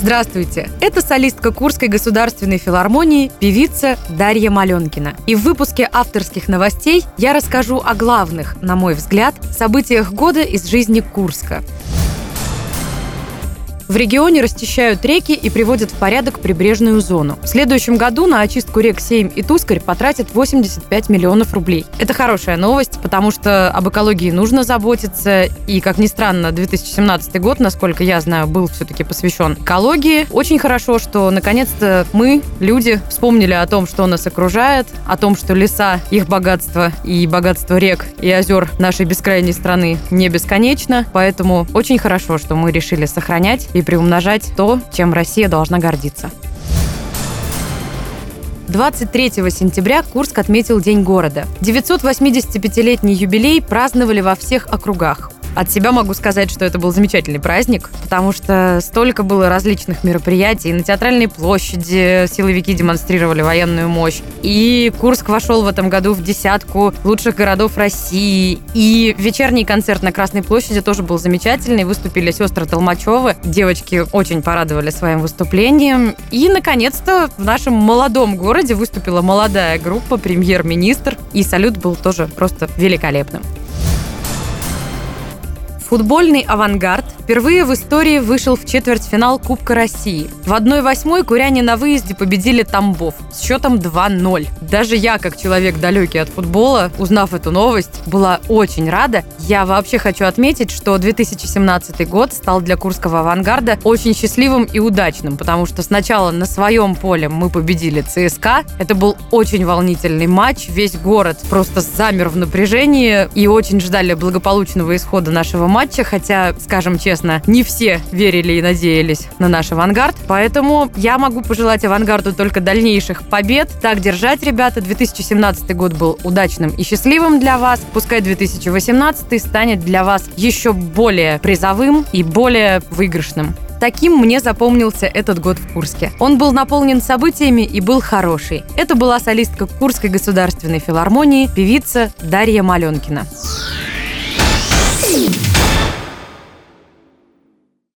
Здравствуйте! Это солистка Курской государственной филармонии, певица Дарья Маленкина. И в выпуске авторских новостей я расскажу о главных, на мой взгляд, событиях года из жизни Курска. В регионе расчищают реки и приводят в порядок прибрежную зону. В следующем году на очистку рек Сейм и Тускарь потратят 85 миллионов рублей. Это хорошая новость, потому что об экологии нужно заботиться. И, как ни странно, 2017 год, насколько я знаю, был все-таки посвящен экологии. Очень хорошо, что наконец-то мы, люди, вспомнили о том, что нас окружает, о том, что леса, их богатство и богатство рек и озер нашей бескрайней страны не бесконечно. Поэтому очень хорошо, что мы решили сохранять и приумножать то, чем Россия должна гордиться. 23 сентября Курск отметил День города. 985-летний юбилей праздновали во всех округах. От себя могу сказать, что это был замечательный праздник, потому что столько было различных мероприятий. На театральной площади силовики демонстрировали военную мощь. И Курск вошел в этом году в десятку лучших городов России. И вечерний концерт на Красной площади тоже был замечательный. Выступили сестры Толмачевы. Девочки очень порадовали своим выступлением. И, наконец-то, в нашем молодом городе выступила молодая группа «Премьер-министр». И салют был тоже просто великолепным. Футбольный «Авангард» впервые в истории вышел в четвертьфинал Кубка России. В 1-8 куряне на выезде победили Тамбов с счетом 2-0. Даже я, как человек далекий от футбола, узнав эту новость, была очень рада. Я вообще хочу отметить, что 2017 год стал для Курского «Авангарда» очень счастливым и удачным, потому что сначала на своем поле мы победили ЦСКА. Это был очень волнительный матч. Весь город просто замер в напряжении и очень ждали благополучного исхода нашего матча матча, хотя, скажем честно, не все верили и надеялись на наш авангард. Поэтому я могу пожелать авангарду только дальнейших побед. Так держать, ребята. 2017 год был удачным и счастливым для вас. Пускай 2018 станет для вас еще более призовым и более выигрышным. Таким мне запомнился этот год в Курске. Он был наполнен событиями и был хороший. Это была солистка Курской государственной филармонии, певица Дарья Маленкина.